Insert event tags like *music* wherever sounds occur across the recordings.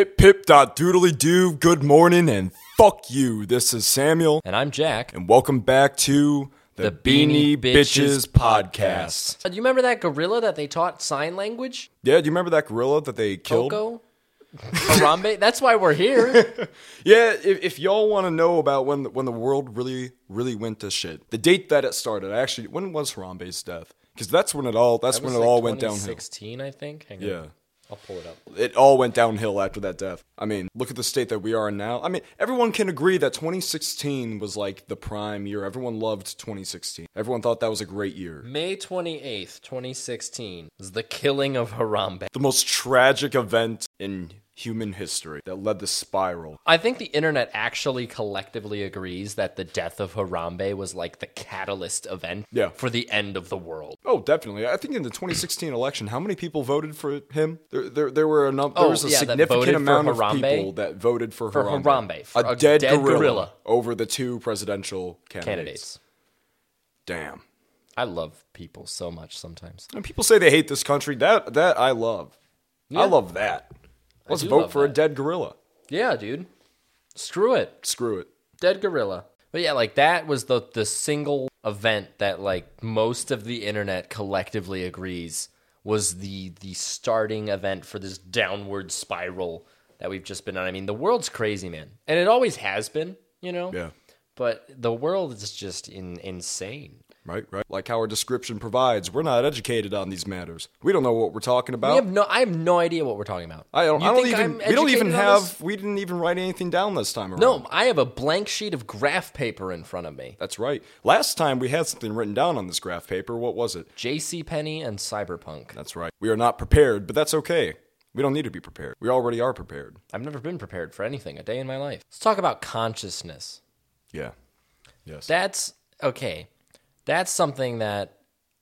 Pip pip dot doodly doo. Good morning and fuck you. This is Samuel, And I'm Jack. and welcome back to the, Beanie, Bitches, podcast. Uh, Do you remember that gorilla that they taught sign language? Yeah, do you remember that gorilla that they killed? Koko? Harambe? That's why we're here. *laughs* Yeah, if, if y'all want to know about when the, when the world really really went to shit, the date that it started. Actually, when was Harambe's death? Because that's when it all that's That when it all went downhill. 2016, I think. Hang on. Yeah. I'll pull it up. it all went downhill after that death. I mean, look at the state that we are in now. I mean, everyone can agree that 2016 was like the prime year. Everyone loved 2016. Everyone thought that was a great year. May 28th, 2016 is the killing of Harambe. The most tragic event in human history that led the spiral. I think the internet actually collectively agrees that the death of Harambe was like the catalyst event Yeah. for the end of the world. Oh, definitely. I think in the 2016 election, how many people voted for him? There, there, there were a num- there Oh, was a yeah, that significant voted for amount of Harambe? people that voted for, For Harambe. Harambe, for a, a dead, dead gorilla, gorilla. over the two presidential candidates. Candidates. Damn. I love people so much sometimes. And people say they hate this country. That that I love. I love that. Let's vote for a dead gorilla. Yeah, dude. Screw it. Screw it. Dead gorilla. But yeah, like that was the the single event that like most of the internet collectively agrees was the the starting event for this downward spiral that we've just been on. I mean, the world's crazy, man. And it always has been, you know? Yeah. But the world is just in, insane. Right, right. Like how our description provides, we're not educated on these matters. We don't know what we're talking We about. have no I have no idea what we're talking about. I don't. You I don't even. We don't even have. this? We didn't even write anything down this time around. No, I have a blank sheet of graph paper in front of me. That's right. Last time we had something written down on this graph paper. What was it? J.C. Penney and Cyberpunk. That's right. We are not prepared, but that's okay. We don't need to be prepared. We already are prepared. I've never been prepared for anything a day in my life. Let's talk about consciousness. Yeah. Yes. That's okay. That's something that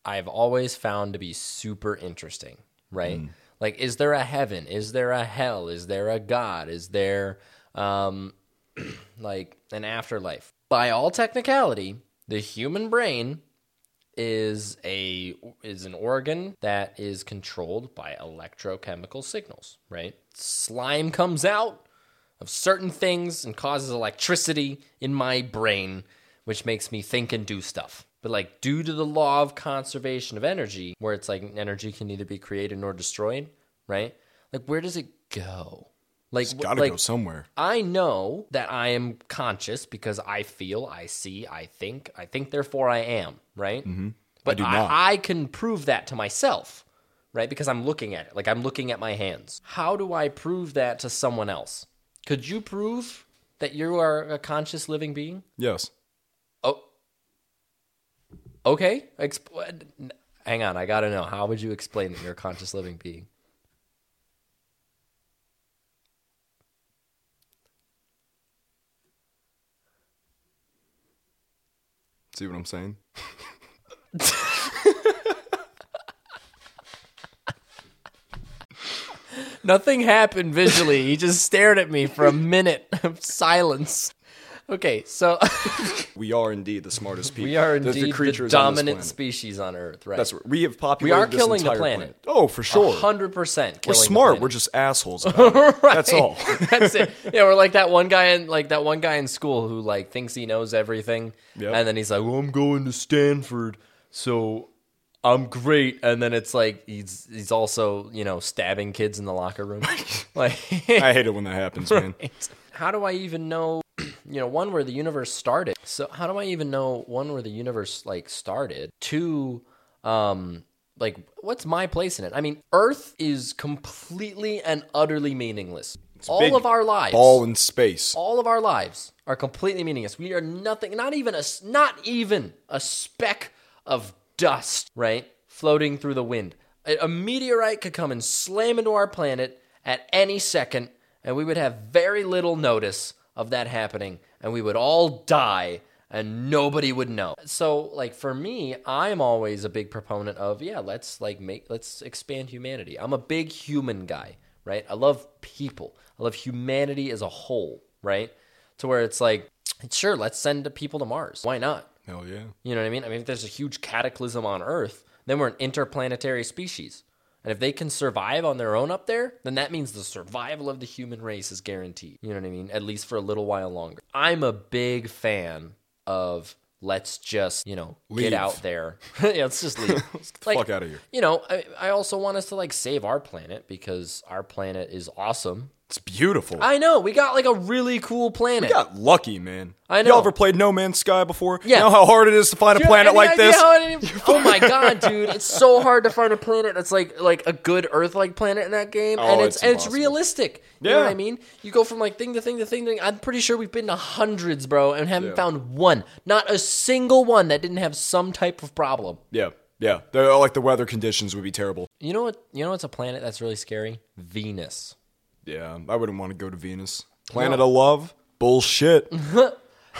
I've always found to be super interesting, right? Like, is there a heaven? Is there a hell? Is there a God? Is there, um, *clears throat* like, an afterlife? By all technicality, the human brain is a is an organ that is controlled by electrochemical signals, right? Slime comes out of certain things and causes electricity in my brain, which makes me think and do stuff. But like due to the law of conservation of energy, where it's like energy can neither be created nor destroyed, right? Like where does it go? Like it's got to like, go somewhere. I know that I am conscious because I feel, I see, I think, I think, therefore I am, right? Mm-hmm. But do I. I can prove that to myself, right? Because I'm looking at it, like I'm looking at my hands. How do I prove that to someone else? Could you prove that you are a conscious living being? Yes. Okay. Exp- hang on, I gotta know. How would you explain that you're a conscious living being? See what I'm saying? *laughs* Nothing happened visually. He just stared at me for a minute of silence. Okay, so *laughs* We are indeed the smartest people. we are indeed the, creatures this dominant planet. species on Earth, right? That's right. We have populated. We are this killing the entire planet. Oh, for sure. hundred percent. We're smart. We're just assholes. *laughs* about it. That's all. *laughs* That's it. Yeah, we're like that one guy in like that one guy in school who like thinks he knows everything, Yep. and then he's like, "Well, I'm going to Stanford, so I'm great." And then it's like he's he's also you know stabbing kids in the locker room. like, I hate it when that happens, man. how do I even know? You know, one where the universe started. So how do I even know one where the universe like started? Two, um, like what's my place in it? I mean, Earth is completely and utterly meaningless. all big of our lives, all in space. all of our lives are completely meaningless. We are nothing, not even a, not even a speck of dust, right, floating through the wind. A, a meteorite could come and slam into our planet at any second, and we would have very little notice of that happening, and we would all die. And nobody would know. So, like for me, I'm always a big proponent of yeah, let's like make let's expand humanity. I'm a big human guy, right? I love people. I love humanity as a whole, right? To where it's like, sure, let's send people to Mars. Why not? Hell yeah. You know what I mean? I mean, if there's a huge cataclysm on Earth, then we're an interplanetary species. And if they can survive on their own up there, then that means the survival of the human race is guaranteed. You know what I mean? At least for a little while longer. I'm a big fan of let's just, you know, Leave. get out there. *laughs* yeah, let's just leave. *laughs* the fuck outta here. You know, I, I also want us to like save our planet because our planet is awesome. It's beautiful. I know. We got like a really cool planet. We got lucky, man. I know. Y'all ever played No Man's Sky before? Yeah. You know how hard it is to find a planet like this? *laughs* oh my god, dude! It's so hard to find a planet that's like like a good Earth-like planet in that game, oh, and Oh, it's, it's and it's realistic. You know Yeah. what I mean? You go from like thing to thing to thing to thing. I'm pretty sure we've been to hundreds, bro, and haven't Yeah. found one, not a single one that didn't have some type of problem. Yeah, yeah. They're, like the weather conditions would be terrible. You know what? You know what's a planet that's really scary? Venus. Yeah, I wouldn't want to go to Venus. Planet of love? Bullshit. *laughs*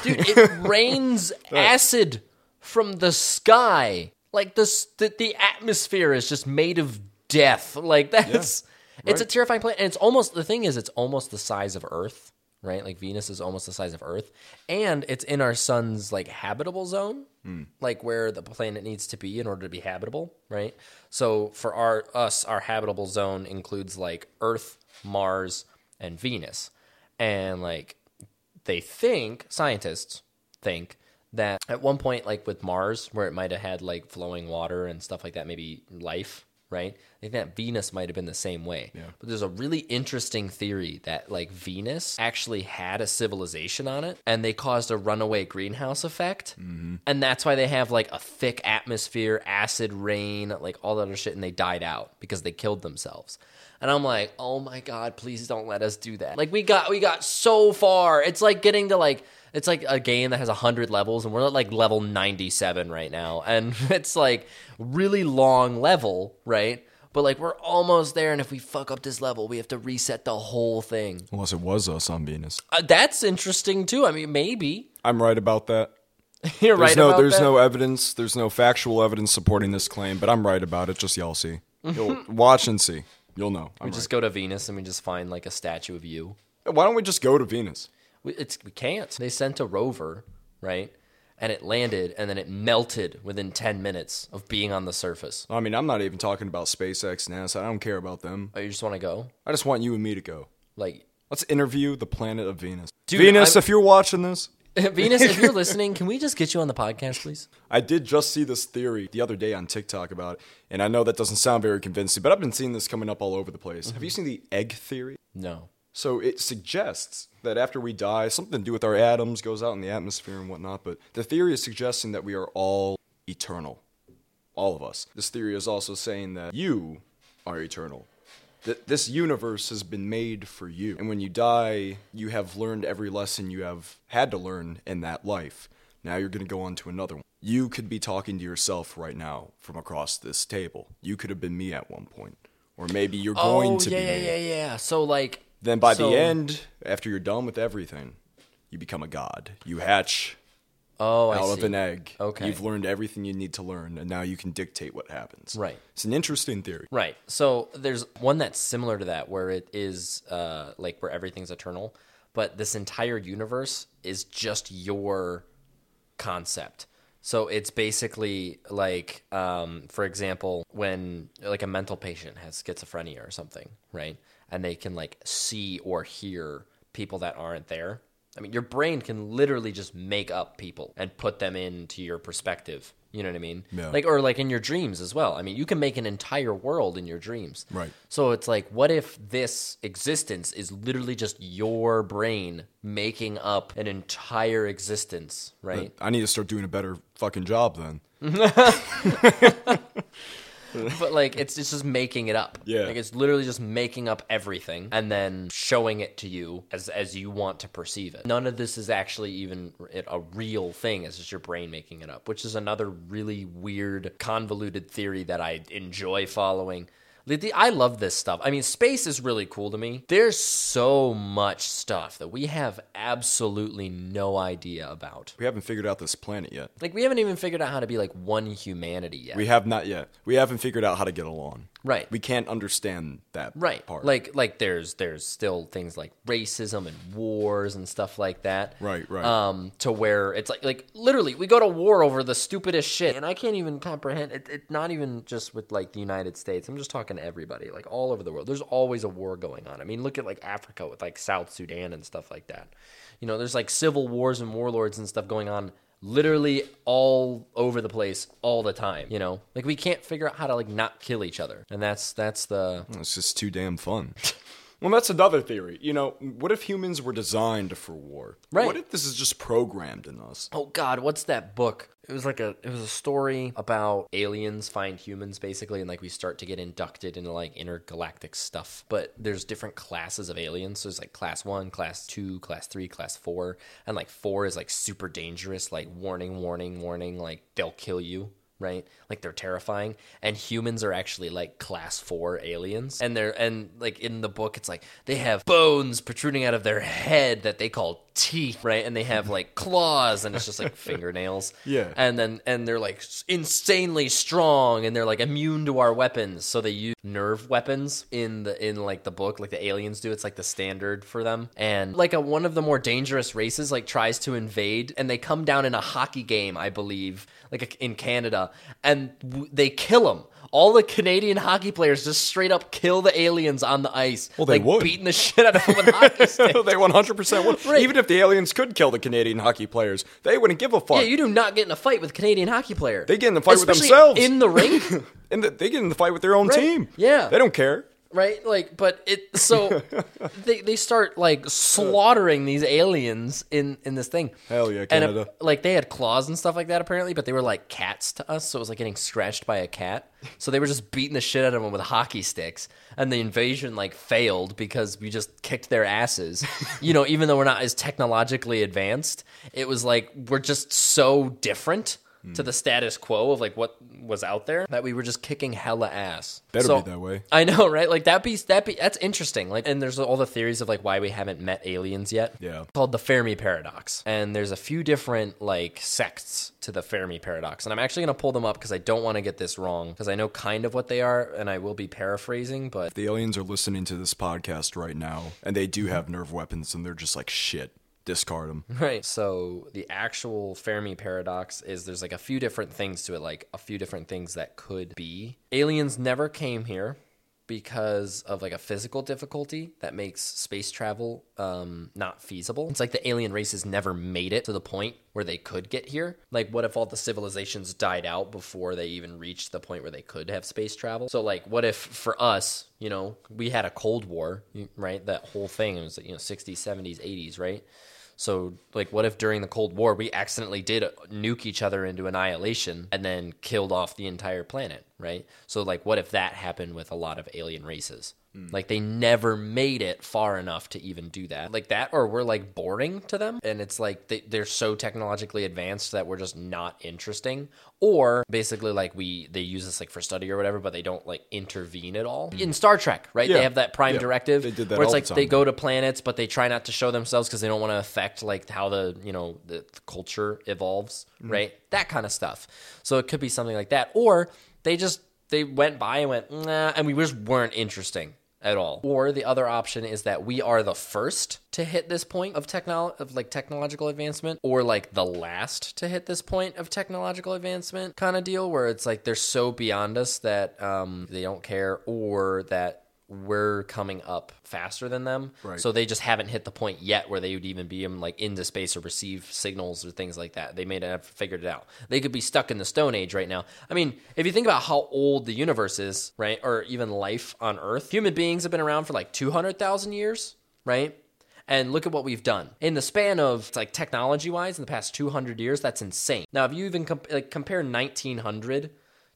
Dude, it *laughs* rains acid from the sky. Like the, the the atmosphere is just made of death. Like that's it's a terrifying planet. And it's almost the thing is it's almost the size of Earth, right? Like Venus is almost the size of Earth, and it's in our sun's like habitable zone, hmm. like where the planet needs to be in order to be habitable, right? So for our us, our habitable zone includes like Earth, Mars, and Venus, and like they think scientists think that at one point like with mars where it might have had like flowing water and stuff like that maybe life right i think that venus might have been the same way Yeah. but there's a really interesting theory that like venus actually had a civilization on it and they caused a runaway greenhouse effect mm-hmm. and that's why they have like a thick atmosphere acid rain like all that other shit and they died out because they killed themselves and I'm like, oh my god, please don't let us do that. Like we got we got so far. It's like getting to like it's like a game that has hundred levels, and we're at like level ninety seven right now, and *laughs* it's like really long level, right? But like we're almost there, and if we fuck up this level, we have to reset the whole thing. Unless it was us on Venus. Uh, that's interesting too. I mean, maybe I'm right about that. *laughs* you're There's right no, about there's that. no evidence. There's no factual evidence supporting this claim, but I'm right about it. Just y'all see. *laughs* You'll watch and see. You'll know. I'm we just go to Venus and we just find like a statue of you. Why don't we just go to Venus? We, it's we can't. They sent a rover, right? And it landed, and then it melted within ten minutes of being on the surface. I mean, I'm not even talking about SpaceX, NASA. I don't care about them. Oh, you just want to go? I just want you and me to go. Like Let's interview the planet of Venus. Dude, Venus, I'm- if you're watching this, *laughs* Venus, if you're *laughs* listening, can we just get you on the podcast, please? I did just see this theory the other day on TikTok about it, and I know that doesn't sound very convincing, but I've been seeing this coming up all over the place. Mm-hmm. Have you seen the egg theory? No. So it suggests that after we die, something to do with our atoms goes out in the atmosphere and whatnot, but the theory is suggesting that we are all eternal. All of us. This theory is also saying that you are eternal. That this universe has been made for you. And when you die, you have learned every lesson you have had to learn in that life. Now you're going to go on to another one. You could be talking to yourself right now from across this table. You could have been me at one point. Or maybe you're oh, going oh to yeah, be yeah, me. yeah, yeah. So like, Then by so- the end, after you're done with everything, you become a god. You hatch oh, out of an egg. Okay. You've learned everything you need to learn, and now you can dictate what happens. Right. It's an interesting theory. Right. So there's one that's similar to that where it is uh, like where everything's eternal, but this entire universe is just your concept. So it's basically like, um, for example, when like a mental patient has schizophrenia or something, right? And they can like see or hear people that aren't there. I mean, your brain can literally just make up people and put them into your perspective. You know what I mean? Yeah. Like, or like in your dreams as well. I mean, you can make an entire world in your dreams. Right. So it's like, what if this existence is literally just your brain making up an entire existence, right? I need to start doing a better fucking job then. *laughs* *laughs* *laughs* but like it's, it's just making it up. Yeah. like it's literally just making up everything and then showing it to you as as you want to perceive it. None of this is actually even a real thing. It's just your brain making it up which is another really weird convoluted theory that i enjoy following I love this stuff. I mean, space is really cool to me. There's so much stuff that we have absolutely no idea about. We haven't figured out this planet yet. Like, we haven't even figured out how to be like one humanity yet. We have not yet. We haven't figured out how to get along. Right. We can't understand that right. part. like like there's there's still things like racism and wars and stuff like that. Right, right. um to where it's like like literally we go to war over the stupidest shit. And i can't even comprehend it, it not even just with like the united states. I'm just talking to everybody like all over the world. There's always a war going on. I mean look at like africa with like south sudan and stuff like that. You know there's like civil wars and warlords and stuff going on literally all over the place all the time you know like we can't figure out how to like not kill each other and that's that's the It's just too damn fun. *laughs* well, that's another theory. You know, what if humans were designed for war? Right. What if this is just programmed in us? Oh God, what's that book? It was like a it was a story about aliens find humans basically, and like we start to get inducted into like intergalactic stuff. But there's different classes of aliens. So there's like class one, class two, class three, class four, and like four is like super dangerous, like warning, warning, warning, like they'll kill you. Right, like they're terrifying, and humans are actually like class four aliens, and they're and like in the book, it's like they have bones protruding out of their head that they call teeth, right, and they have *laughs* like claws, and it's just like fingernails, Yeah. and then and they're like insanely strong and they're like immune to our weapons. So they use nerve weapons in the in like the book like the aliens do. It's like the standard for them. And like a, one of the more dangerous races like tries to invade and they come down in a hockey game i believe like in canada. And w- they kill them all the Canadian hockey players just straight up kill the aliens on the ice. Well, they like would. beating the shit out of them with hockey *laughs* sticks. they 100% would. Right. Even if the aliens could kill the Canadian hockey players, they wouldn't give a fuck. Yeah, you do not get in a fight with a Canadian hockey player. They get in a fight with themselves. in the *laughs* ring. and the, they get in the fight with their own Right. team. Yeah. They don't care. Right? Like but it so *laughs* they, they start like slaughtering these aliens in in this thing. Hell yeah, and uh, Canada. like they had claws and stuff like that apparently but they were like cats to us so it was like getting scratched by a cat. So they were just beating the shit out of them with hockey sticks and the invasion like failed because we just kicked their asses. *laughs* You know even though we're not as technologically advanced it was like we're just so different Hmm. to the status quo of like what was out there that we were just kicking hella ass Better So- be that way. I know, *laughs* right? Like that be that be that's interesting. Like, and there's all the theories of like why we haven't met aliens yet. Yeah. called the Fermi paradox, and there's a few different like sects to the Fermi paradox, and I'm actually gonna pull them up because I don't want to get this wrong because I know kind of what they are, and I will be paraphrasing, but The aliens are listening to this podcast right now, and they do have nerve weapons, and they're just like, shit, discard them. Right. So the actual Fermi paradox is there's like a few different things to it, like a few different things that could be. Aliens never came here because of like a physical difficulty that makes space travel um, not feasible. It's like the alien races never made it to the point where they could get here. Like, what if all the civilizations died out before they even reached the point where they could have space travel? So, like, what if for us, you know, we had a Cold War, right? That whole thing it was, you know, 60s, 70s, 80s, right? So, like, what if during the Cold War we accidentally did nuke each other into annihilation and then killed off the entire planet, right? So, like, what if that happened with a lot of alien races? Like, they never made it far enough to even do that. Like that, or we're like boring to them, and it's like they, they're so technologically advanced that we're just not interesting. Or basically, like, we they use us like for study or whatever, but they don't like intervene at all. In Star Trek, right? Yeah. They have that prime Yeah. directive They did that where it's the like time. they go to planets, but they try not to show themselves because they don't want to affect like how the you know the, the culture evolves, Mm-hmm. right? That kind of stuff. So it could be something like that, or they just they went by and went nah, and we just weren't interesting at all. Or the other option is that we are the first to hit this point of technol of like technological advancement, or like the last to hit this point of technological advancement kind of deal, where it's like they're so beyond us that um, they don't care, or that we're coming up faster than them. Right. So they just haven't hit the point yet where they would even be in like into space or receive signals or things like that. They may not have figured it out. They could be stuck in the Stone Age right now. I mean, if you think about how old the universe is, right, or even life on Earth, human beings have been around for like two hundred thousand years, right? And look at what we've done in the span of like technology wise in the past 200 years. That's insane. Now, if you even comp- like, compare 1900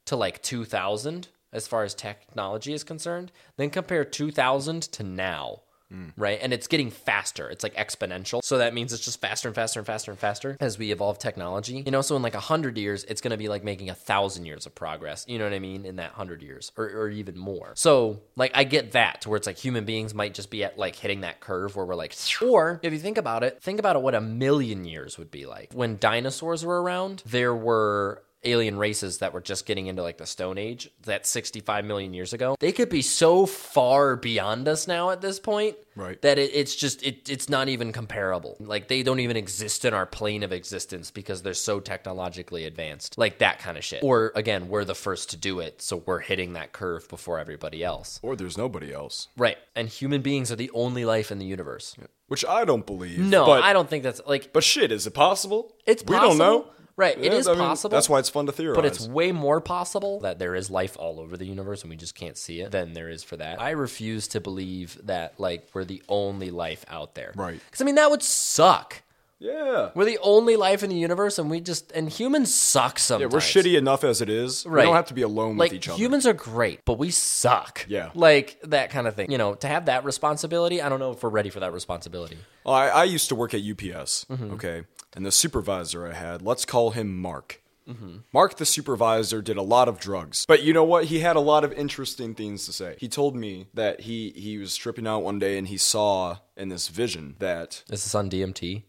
to like 2000 as far as technology is concerned, then compare 2000 to now, hmm. right? And it's getting faster. It's like exponential. So that means it's just faster and faster and faster and faster as we evolve technology. You know, so in like 100 years, it's going to be like making a thousand years of progress. You know what I mean? In that 100 years or, or even more. So, like, I get that to where it's like human beings might just be at like hitting that curve where we're like, *sniffs* or if you think about it, think about it what a million years would be like. When dinosaurs were around, there were alien races that were just getting into like the Stone Age, that 65 million years ago, they could be so far beyond us now at this point. Right. That it, it's just it, it's not even comparable. Like they don't even exist in our plane of existence because they're so technologically advanced. Like that kind of shit. Or again, we're the first to do it, so we're hitting that curve before everybody else. Or there's nobody else. Right. And human beings are the only life in the universe. Which I don't believe. No, but, I don't think that's like But shit, is it possible? It's We don't know. Right, it Yeah, is I mean, possible. That's why it's fun to theorize. But it's way more possible that there is life all over the universe and we just can't see it than there is for that. I refuse to believe that like we're the only life out there. Right. Because I mean that would suck. yeah. We're the only life in the universe and we just and humans suck sometimes. Yeah, we're shitty enough as it is. Right. We don't have to be alone Like with each other. humans are great, but we suck. Yeah. Like that kind of thing. You know, to have that responsibility, I don't know if we're ready for that responsibility. Well, I, I used to work at UPS, Mm-hmm. okay? And the supervisor I had, let's call him Mark. Mm-hmm. Mark, the supervisor, did a lot of drugs. But you know what? He had a lot of interesting things to say. He told me that he, he was tripping out one day and he saw in this vision that Is this on DMT?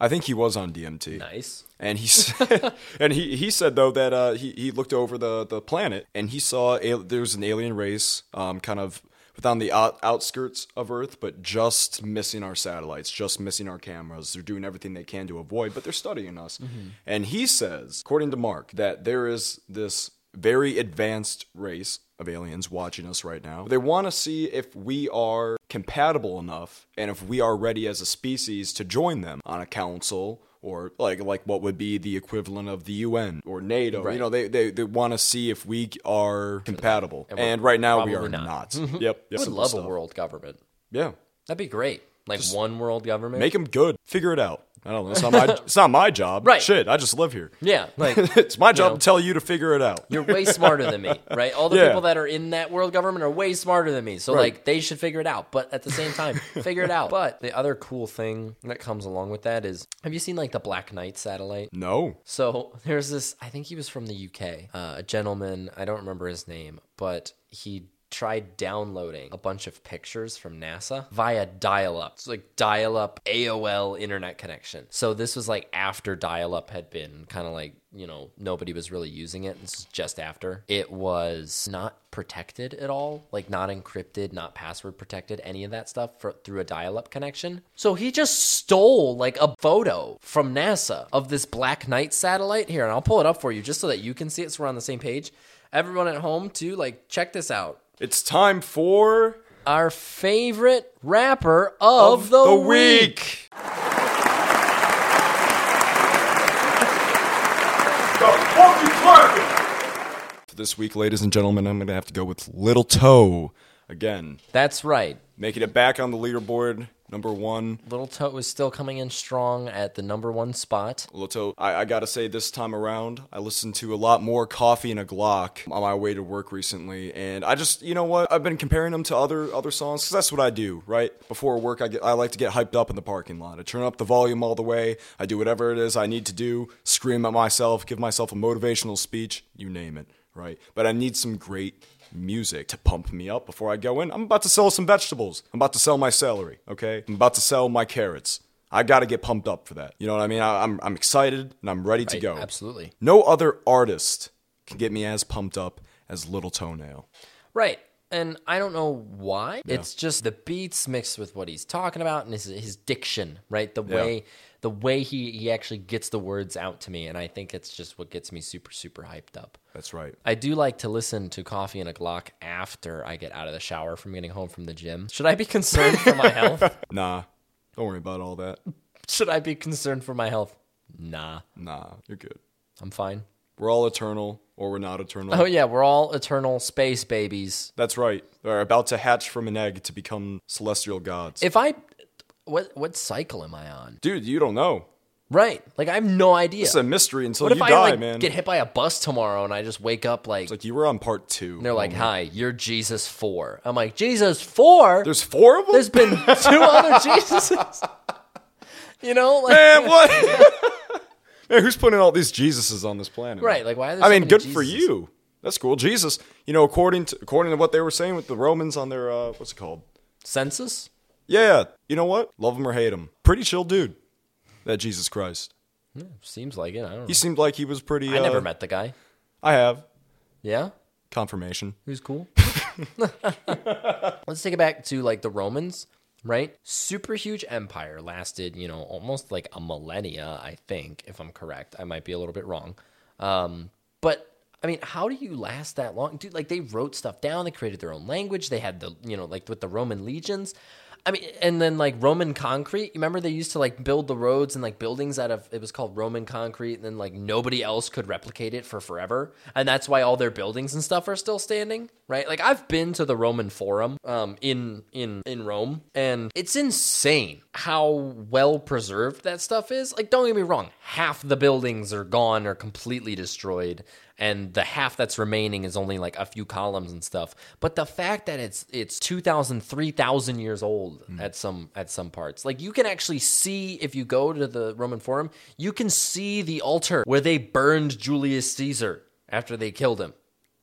I think he was on DMT. Nice. And he said, *laughs* and he, he said though that uh, he he looked over the, the planet and he saw a, there was an alien race, um, kind of within the out, outskirts of Earth, but just missing our satellites, just missing our cameras. They're doing everything they can to avoid, but they're studying us. Mm-hmm. And he says, according to Mark, that there is this very advanced race of aliens watching us right now. They want to see if we are compatible enough and if we are ready as a species to join them on a council or like like what would be the equivalent of the UN or NATO. Right. You know, they they, they want to see if we are compatible. And And, right now we are not. not. *laughs* yep. I would love stuff. a world government. Yeah. That'd be great. Like one world government. Make them good. Figure it out. I don't know. It's not my *laughs* it's not my job. Right. Shit, I just live here. yeah, like *laughs* it's my job know. to tell you to figure it out. you're way smarter than me, *laughs* right? All the Yeah. people that are in that world government are way smarter than me. So Right. like they should figure it out. But at the same time, figure it out. But the other cool thing that comes along with that is have you seen like the Black Knight satellite? No. So there's this, I think he was from the UK, uh, a gentleman, I don't remember his name, but he tried downloading a bunch of pictures from NASA via dial up. It's like dial up AOL internet connection. So this was like after dial up had been kind of like, you know, nobody was really using it. This is just after. It was not protected at all, like not encrypted, not password protected, any of that stuff for, through a dial up connection. So he just stole like a photo from NASA of this Black Knight satellite. Here, and I'll pull it up for you just so that you can see it so we're on the same page. Everyone at home, too, like, check this out. It's time for Our favorite rapper of, the, week. For this week, ladies and gentlemen, I'm going to have to go with Little Toe again, That's right. Making it back on the leaderboard, number one. Little Toe is still coming in strong at the number one spot. Little Toe, I, I got to say, this time around, I listened to a lot more Coffee and a Glock on my way to work recently, and I just, you know what, I've been comparing them to other other songs because that's what I do, right? Before work, I get, I like to get hyped up in the parking lot. I turn up the volume all the way. I do whatever it is I need to do, scream at myself, give myself a motivational speech, you name it, right? But I need some great music to pump me up before I go in. I'm about to sell some vegetables. I'm about to sell my celery, okay? I'm about to sell my carrots. I got to get pumped up for that. You know what I mean? I, I'm, I'm excited and I'm ready to go. Absolutely. No other artist can get me as pumped up as Little Toenail. Right. And I don't know why. It's just the beats mixed with what he's talking about and his, his diction, right? The way the way he, he actually gets the words out to me. And I think it's just what gets me super, super hyped up. That's right. I do like to listen to Coffee and a Glock after I get out of the shower from getting home from the gym. Should I be concerned for my health? *laughs* Nah, don't worry about all that. Should I be concerned for my health? Nah, Nah, you're good. I'm fine. We're all eternal, or we're not eternal. Oh, yeah, we're all eternal space babies. That's right. They're about to hatch from an egg to become celestial gods. If I. What, what cycle am I on? Dude, you don't know. Right. Like, I have no idea. It's a mystery until what you if die, I like, man. get hit by a bus tomorrow and I just wake up like, It's like you were on part two. And they're like, "Hi, you're Jesus four. I'm like, "Jesus four? There's four of them? There's been two *laughs* other Jesuses." You know, like Man, *laughs* what? *laughs* man, who's putting all these Jesuses on this planet? Right, like, why are there I so mean, good for you. That's cool. Jesus, you know, according to according to what they were saying with the Romans on their uh, what's it called? census. Yeah, you know what? Love him or hate him. Pretty chill dude. That Jesus Christ. Seems like it. I don't know. He seemed like he was pretty. I never uh, met the guy. I have Yeah, confirmation. who's cool. *laughs* *laughs* Let's take it back to like the Romans, right? Super huge empire lasted, you know, almost like a millennia. I think, if I'm correct, I might be a little bit wrong. Um, but I mean, how do you last that long, dude? Like they wrote stuff down. They created their own language. They had the, you know, like with the Roman legions. I mean, and then like Roman concrete. You remember they used to like build the roads and like buildings out of it was called Roman concrete, and then like nobody else could replicate it for forever, and that's why all their buildings and stuff are still standing, right? Like I've been to the Roman Forum, um, in in in Rome, and it's insane how well preserved that stuff is. Like, don't get me wrong, half the buildings are gone or completely destroyed and the half that's remaining is only like a few columns and stuff but the fact that it's it's 2000 3000 years old mm. at some at some parts like you can actually see if you go to the roman forum you can see the altar where they burned julius caesar after they killed him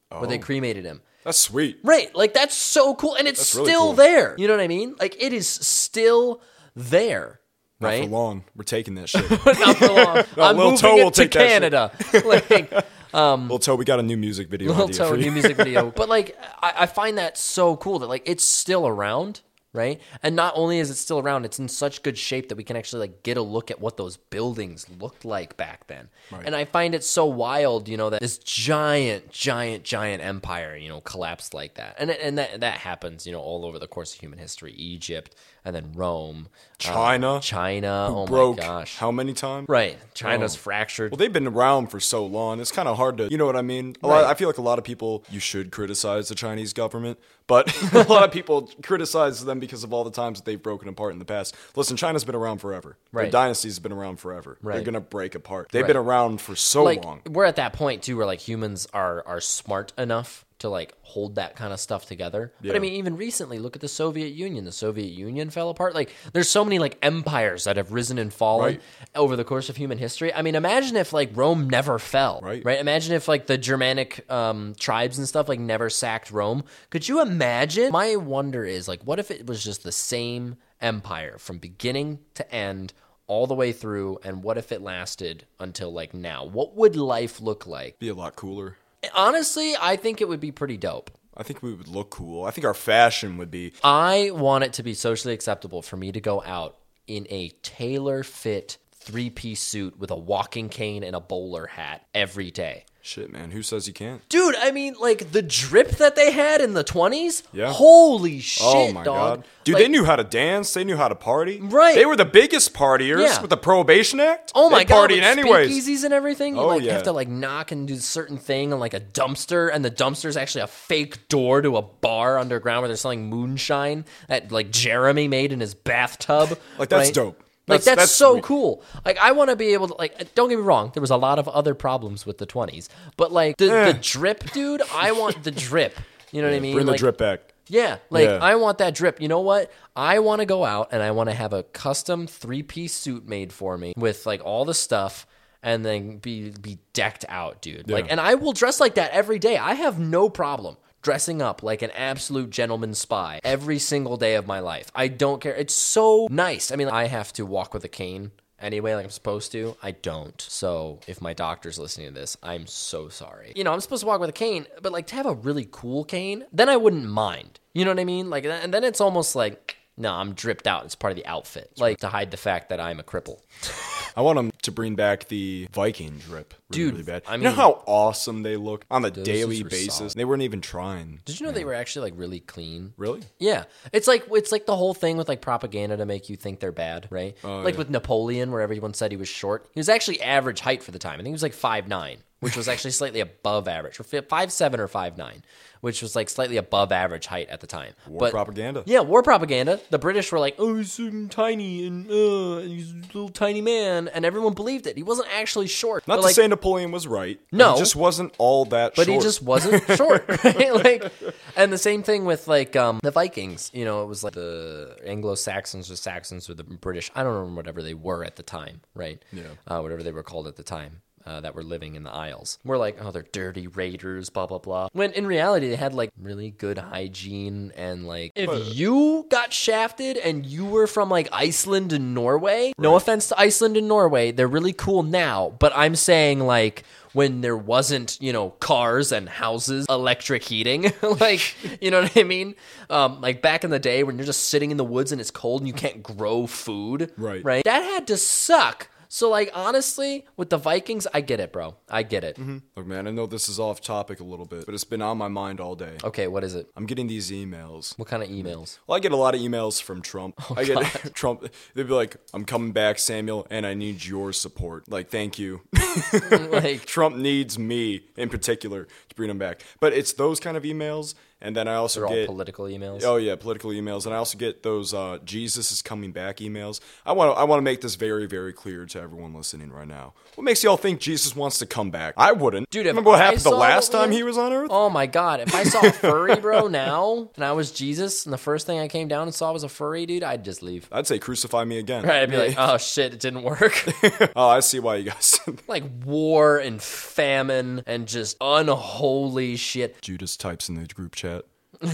where they oh. cremated him That's sweet. Right. Like that's so cool. And it's really still cool. there. You know what I mean? Like it is still there. Not right? for long. We're taking that *laughs* shit. Not for long. *laughs* I'm moving Toe it will to take that shit. Canada. *laughs* like Um, Little Toe, we got a new music video Little Toe new music video. *laughs* But like I, I find that so cool that like it's still around, right? And not only is it still around, it's in such good shape that we can actually like get a look at what those buildings looked like back then. And I find it so wild, you know, that this giant, giant, giant empire, you know, collapsed like that. And and that that happens, you know, all over the course of human history. Egypt and then Rome, uh, China, China. Oh broke my gosh. how many times? right. China's Oh. fractured. Well, they've been around for so long. It's kind of hard to, you know what I mean? A lot, I feel like a lot of people, you should criticize the Chinese government, but *laughs* a lot of people criticize them because of all the times that they've broken apart in the past. Listen, China's been around forever. Their Right. dynasty's been around forever. Right. They're to break apart. They've Right. been around for so like long. we're at that point too where like humans are are smart enough to like hold that kind of stuff together. But i mean even recently look at the soviet union. The soviet union fell apart. Like there's so many like empires that have risen and fallen Right. over the course of human history. I mean imagine if like rome never fell Right. right? Imagine if like the germanic um, tribes and stuff like never sacked rome. Could you imagine? My wonder is like what if it was just the same empire from beginning to end all the way through and what if it lasted until like now? What would life look like? Be a lot cooler. Honestly i think it would be pretty dope I think we would look cool. I think our fashion would be. i want it to be socially acceptable for me to go out in a tailor fit three piece suit with a walking cane and a bowler hat every day Shit, man. Who says you can't? Dude, I mean, like the drip that they had in the twenties. Yeah. Holy oh shit, Oh my dog. god, dude! Like, they knew how to dance. They knew how to party. Right. They were the biggest partiers Yeah. with the Prohibition Act. Oh my they god, partied with anyways. speakeasies and everything. You Oh, like yeah. have to like knock and do a certain thing on like a dumpster, and the dumpster is actually a fake door to a bar underground where they're selling moonshine that like Jeremy made in his bathtub. Like, that's right? dope. Like That's- that's, that's so cool. Like I want to be able to like. Don't get me wrong. There was a lot of other problems with the twenties, but like the, Eh. the drip, dude. I want the drip. You know what I mean? Bring the Like, drip back. yeah, like Yeah. I want that drip. You know what? I want to go out and I want to have a custom three piece suit made for me with like all the stuff and then be be decked out, dude. Like and I will dress like that every day. I have no problem dressing up like an absolute gentleman spy every single day of my life. I don't care. It's so nice. I mean, I have to walk with a cane anyway like I'm supposed to. I don't. So if my doctor's listening to this, I'm so sorry. You know, I'm supposed to walk with a cane, but like to have a really cool cane, then I wouldn't mind. You know what I mean? Like and then it's almost like no, I'm dripped out. It's part of the outfit. Like to hide the fact that I'm a cripple. *laughs* I want them to bring back the Viking drip. Really, Dude, really bad. I you know mean- how awesome they look on a daily were basis. solid. They weren't even trying. Did you know they were actually like really clean? Really? Yeah, it's like it's like the whole thing with like propaganda to make you think they're bad, right? like with Napoleon, where everyone said he was short. He was actually average height for the time. I think he was like five nine, which was actually *laughs* slightly above average, or fi- five seven or five nine, which was like slightly above average height at the time. War but propaganda. yeah, war propaganda. The British were like, "Oh, he's um, tiny and uh, he's a little tiny man," and everyone believed it. He wasn't actually short. Not but, to like, say Napoleon was right. No. he just wasn't all that. but short. he just wasn't short *laughs* right like and the same thing with like um the vikings you know it was like the anglo-saxons or saxons or the british i don't remember whatever they were at the time right Yeah. uh, whatever they were called at the time uh, that were living in the Isles. We're like, oh, they're dirty raiders, blah blah blah. When in reality, they had like really good hygiene and like, if But- you got shafted and you were from like Iceland and Norway, no offense to Iceland and Norway, they're really cool now. But I'm saying like when there wasn't, you know, cars and houses, electric heating, *laughs* like, *laughs* you know what I mean? Um, like back in the day when you're just sitting in the woods and it's cold and you can't grow food, Right. Right. That had to suck. So like honestly, with the Vikings, I get it, bro. I get it. Mm-hmm. Look, man, I know this is off topic a little bit, but it's been on my mind all day. Okay, what is it? I'm getting these emails. What kind of emails? Well, I get a lot of emails from Trump. Oh, I get *laughs* Trump. They'd be like, "I'm coming back, Samuel, and I need your support." Like, thank you. *laughs* like *laughs* Trump needs me in particular bring him back. But it's those kind of emails, and then I also they're all get political emails. oh yeah, political emails, and I also get those uh, Jesus is coming back emails. I want to I want to make this very very clear to everyone listening right now. What makes y'all think Jesus wants to come back? I wouldn't. Dude, remember what I happened the last time he was on Earth? Oh my god, if I saw a furry bro *laughs* now and I was Jesus and the first thing I came down and saw was a furry dude, I'd just leave. I'd say crucify me again. Right, I'd be like, *laughs* oh shit, it didn't work. *laughs* oh, I see why you guys. like war and famine and just unholy shit. Judas types in the group chat.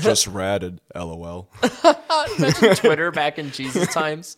Just *laughs* ratted, lol. *laughs* Imagine Twitter back in Jesus *laughs* times.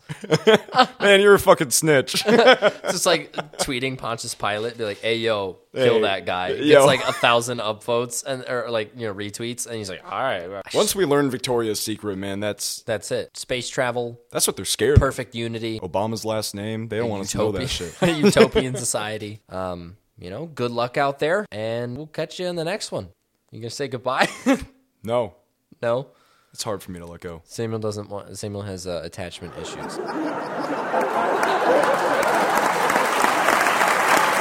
Man, you're a fucking snitch. Just like tweeting Pontius Pilate, be like, "Hey yo, kill Hey, that guy." Yo. like a thousand upvotes and or like you know retweets, and he's like, "All right, Once we learn Victoria's Secret, man, that's that's it. Space travel, that's what they're scared. of. perfect unity, Obama's last name. They don't want us to know that shit. utopian society. Um, you know, good luck out there, and we'll catch you in the next one. You gonna say goodbye? *laughs* No, no. it's hard for me to let go. Samuel doesn't want. Samuel has uh, attachment issues.